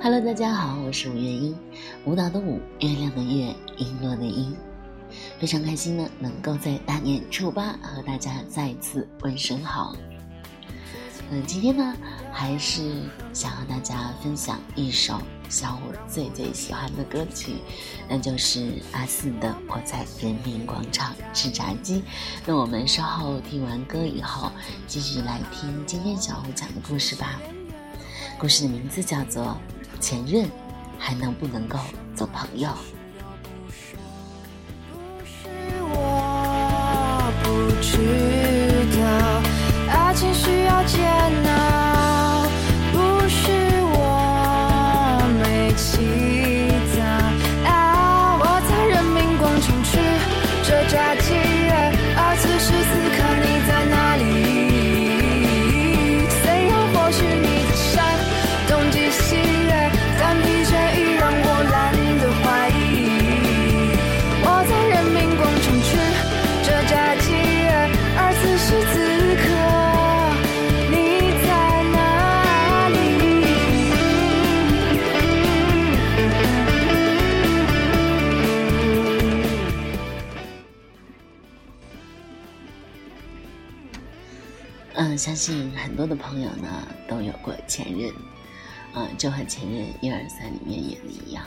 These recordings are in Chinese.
Hello，大家好，我是五月英，舞蹈的舞，月亮的月，璎珞的璎，非常开心呢，能够在大年初八和大家再次问声好。嗯，今天呢，还是想和大家分享一首小五最最喜欢的歌曲，那就是阿四的《我在人民广场吃炸鸡》。那我们稍后听完歌以后，继续来听今天小五讲的故事吧。故事的名字叫做。前任还能不能够做朋友？着炸相信很多的朋友呢都有过前任。啊，就和前任一二三里面演的一样，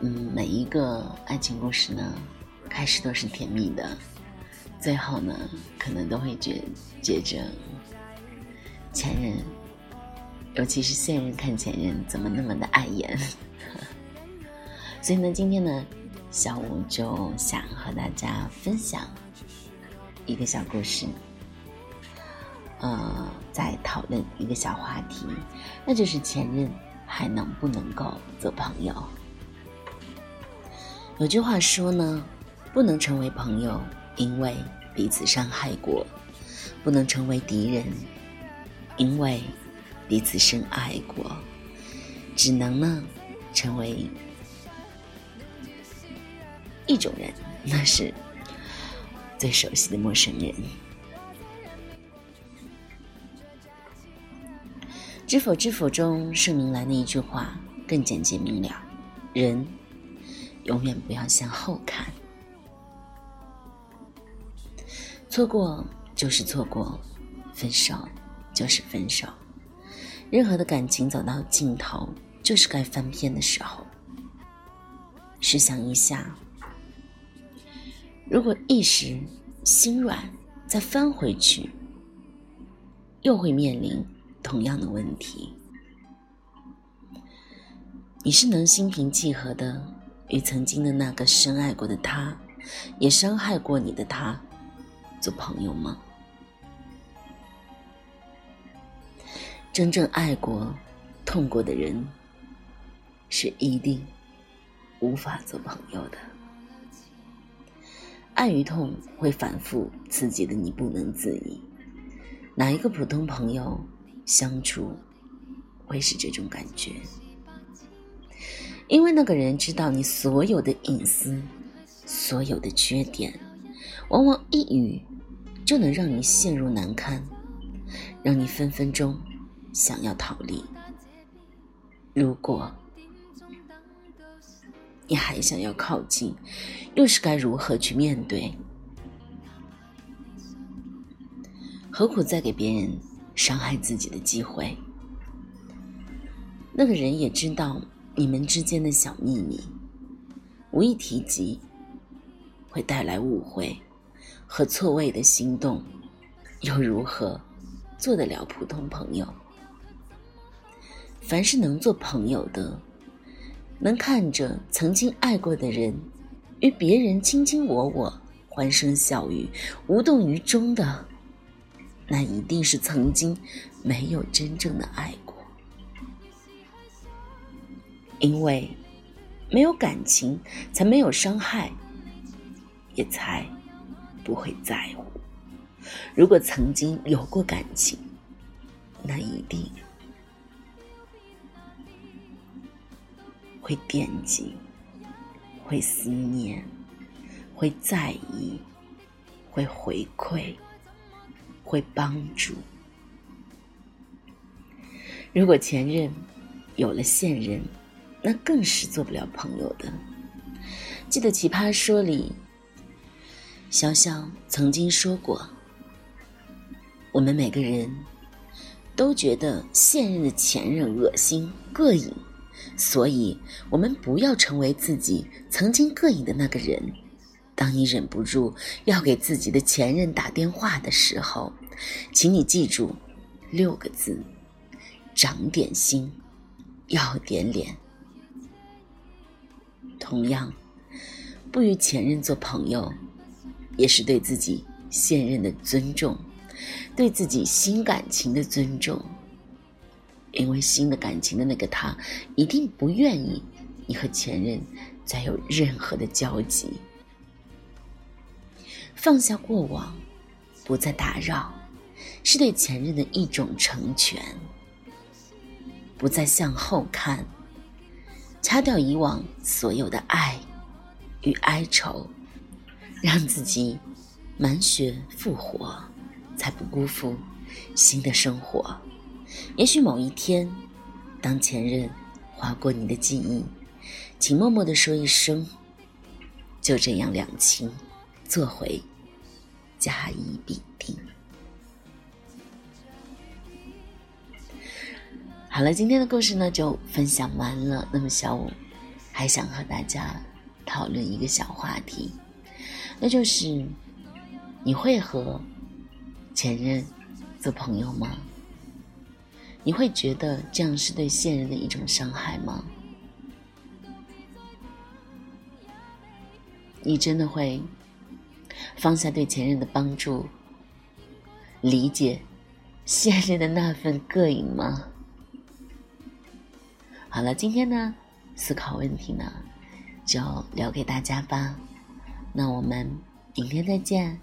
嗯，每一个爱情故事呢，开始都是甜蜜的，最后呢，可能都会觉觉着前任，尤其是现任看前任怎么那么的碍眼，所以呢，今天呢，小五就想和大家分享一个小故事。呃，在讨论一个小话题，那就是前任还能不能够做朋友？有句话说呢，不能成为朋友，因为彼此伤害过；不能成为敌人，因为彼此深爱过。只能呢，成为一种人，那是最熟悉的陌生人。知否知否中盛明兰的一句话更简洁明了：人永远不要向后看，错过就是错过，分手就是分手。任何的感情走到尽头，就是该翻篇的时候。试想一下，如果一时心软再翻回去，又会面临。同样的问题，你是能心平气和的与曾经的那个深爱过的他，也伤害过你的他做朋友吗？真正爱过、痛过的人，是一定无法做朋友的。爱与痛会反复刺激的你不能自已，哪一个普通朋友？相处会是这种感觉，因为那个人知道你所有的隐私，所有的缺点，往往一语就能让你陷入难堪，让你分分钟想要逃离。如果你还想要靠近，又是该如何去面对？何苦再给别人？伤害自己的机会，那个人也知道你们之间的小秘密，无意提及，会带来误会和错位的心动，又如何做得了普通朋友？凡是能做朋友的，能看着曾经爱过的人与别人卿卿我我、欢声笑语、无动于衷的。那一定是曾经没有真正的爱过，因为没有感情，才没有伤害，也才不会在乎。如果曾经有过感情，那一定会惦记，会思念，会在意，会回馈。会帮助。如果前任有了现任，那更是做不了朋友的。记得《奇葩说》里，潇潇曾经说过：“我们每个人都觉得现任的前任恶心、膈应，所以我们不要成为自己曾经膈应的那个人。当你忍不住要给自己的前任打电话的时候，请你记住六个字。”长点心，要点脸。同样，不与前任做朋友，也是对自己现任的尊重，对自己新感情的尊重。因为新的感情的那个他，一定不愿意你和前任再有任何的交集。放下过往，不再打扰，是对前任的一种成全。不再向后看，擦掉以往所有的爱与哀愁，让自己满血复活，才不辜负新的生活。也许某一天，当前任划过你的记忆，请默默的说一声：“就这样两清，做回甲乙丙丁。”好了，今天的故事呢就分享完了。那么小五还想和大家讨论一个小话题，那就是你会和前任做朋友吗？你会觉得这样是对现任的一种伤害吗？你真的会放下对前任的帮助，理解现任的那份膈应吗？好了，今天呢，思考问题呢，就聊给大家吧。那我们明天再见。